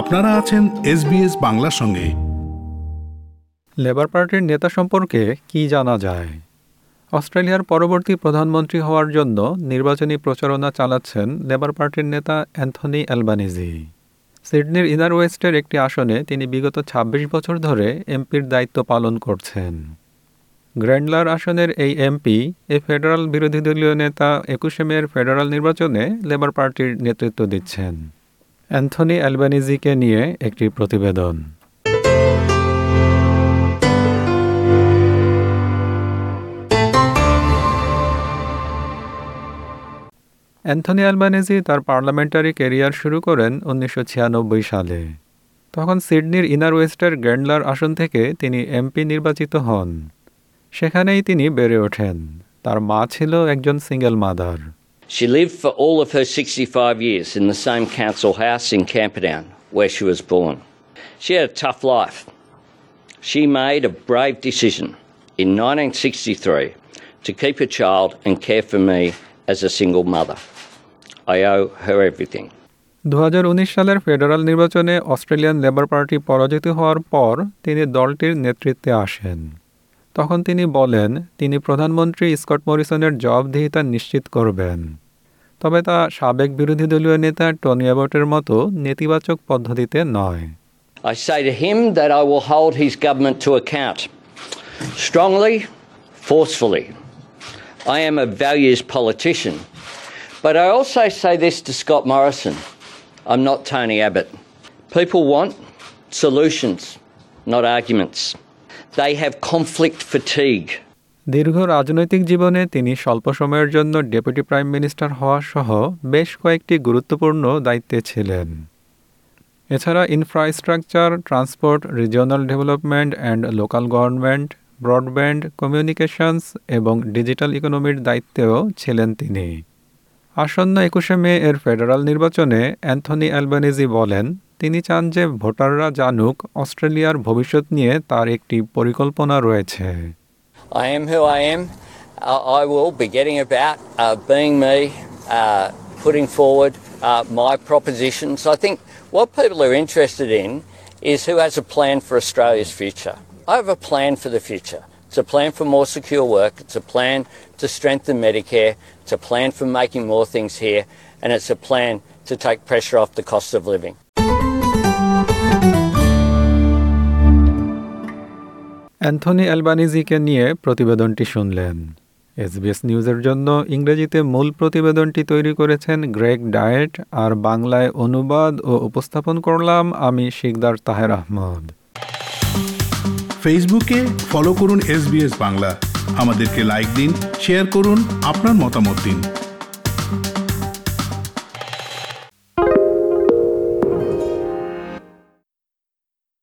আপনারা আছেন এসবিএস বাংলার সঙ্গে। লেবার পার্টির নেতা সম্পর্কে কি জানা যায়? অস্ট্রেলিয়ার পরবর্তী প্রধানমন্ত্রী হওয়ার জন্য নির্বাচনী প্রচারণা চালাচ্ছেন লেবার পার্টির নেতা অ্যান্থনি অ্যালবানিজি। সিডনির ইনার ওয়েস্টের একটি আসনে তিনি বিগত ২৬ বছর ধরে এমপির দায়িত্ব পালন করছেন। গ্র্যান্ডলার আসনের এই এমপি, এ ফেডারাল বিরোধী দলীয় নেতা একুশে মেয়ের ফেডারাল নির্বাচনে লেবার পার্টির নেতৃত্ব দিচ্ছেন। অ্যান্থনি অ্যালবানিজিকে নিয়ে একটি প্রতিবেদন। অ্যান্থনি অ্যালবানেজি তার পার্লামেন্টারি ক্যারিয়ার শুরু করেন উনিশশো ছিয়ানব্বই সালে। তখন সিডনির ইনার ওয়েস্টের গ্র্যান্ডলার আসন থেকে তিনি এমপি নির্বাচিত হন। সেখানেই তিনি বেড়ে ওঠেন। তার মা ছিল একজন single mother. She lived for all of her 65 years in the same council house in Camperdown where she was born. She had a tough life. She made a brave decision in 1963 to keep a child and care for me as a single mother. I owe her everything. দু হাজার উনিশ সালের federal নির্বাচনে Australian labour party পরাজিত হওয়ার পর তিনি দলটির নেতৃত্বে আসেন তখন তিনি বলেন তিনি প্রধানমন্ত্রী স্কট মরিসনের জবাবদিহিতা নিশ্চিত করবেন তবে তা সাবেক বিরোধী দলীয় নেতা টনি অ্যাবটের মতো নেতিবাচক পদ্ধতিতে নয় I to him that I will his government to strongly, forcefully. I am a politician. But I also this I'm not. People want solutions, not arguments. They have conflict fatigue. দীর্ঘ রাজনৈতিক জীবনে তিনি স্বল্প সময়ের জন্য ডেপুটি প্রাইম মিনিস্টার হওয়া সহ বেশ কয়েকটি গুরুত্বপূর্ণ দায়িত্বে ছিলেন। এছাড়া infrastructure transport regional development and local government broadband communications এবং ডিজিটাল ইকোনমির দায়িত্বেও ছিলেন তিনি। আসন্ন একুশে মে এর ফেডারাল নির্বাচনে অ্যান্থনি অ্যালবানিজি বলেন, তিনি চান যে ভোটাররা জানুক অস্ট্রেলিয়ার ভবিষ্যৎ নিয়ে তার একটি পরিকল্পনা রয়েছে। I am who I am. I will be getting about uh, being me, uh, putting forward uh, my propositions. I think what people are interested in is who has a plan for Australia's future. I have a plan for the future. It's a plan for more secure work. It's a plan to strengthen Medicare. It's a plan for making more things here. And it's a plan to take pressure off the cost of living. Anthony অ্যালবানিজিকে নিয়ে প্রতিবেদনটি শুনলেন। SBS নিউজের জন্য ইংরেজিতে মূল প্রতিবেদনটি তৈরি করেছেন গ্রেগ ডায়েট, আর বাংলায় অনুবাদ ও উপস্থাপন করলাম আমি শিকদার তাহের আহমদ। ফেসবুকে ফলো করুন এসবিএস বাংলা। আমাদেরকে লাইক দিন, শেয়ার করুন, আপনার মতামত দিন।